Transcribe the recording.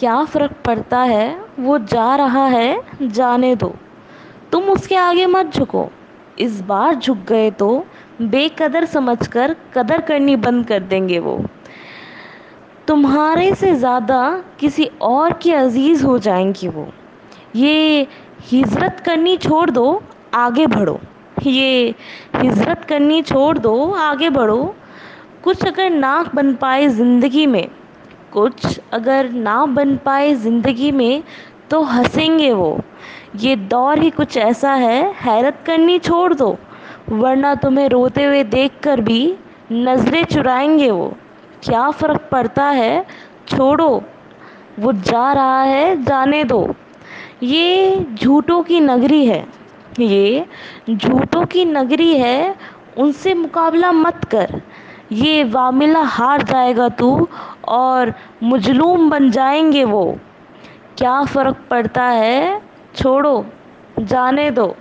क्या फ़र्क पड़ता है, वो जा रहा है, जाने दो। तुम उसके आगे मत झुको। इस बार झुक गए तो बेकदर समझकर कदर करनी बंद कर देंगे वो। तुम्हारे से ज़्यादा किसी और की अज़ीज़ हो जाएँगी वो। ये हिजरत करनी छोड़ दो, आगे बढ़ो। ये हिजरत करनी छोड़ दो, आगे बढ़ो। कुछ अगर नाक बन पाए ज़िंदगी में कुछ अगर ना बन पाए ज़िंदगी में तो हंसेंगे वो। ये दौर ही कुछ ऐसा है, हैरत करनी छोड़ दो। वरना तुम्हें रोते हुए देखकर भी नज़रें चुराएँगे वो। क्या फ़र्क पड़ता है? छोड़ो। वो जा रहा है, जाने दो। ये झूठों की नगरी है। ये झूठों की नगरी है, उनसे मुकाबला मत कर। ये वामिला हार जाएगा तू और मजलूम बन जाएँगे वो। क्या फ़र्क पड़ता है? छोड़ो, जाने दो।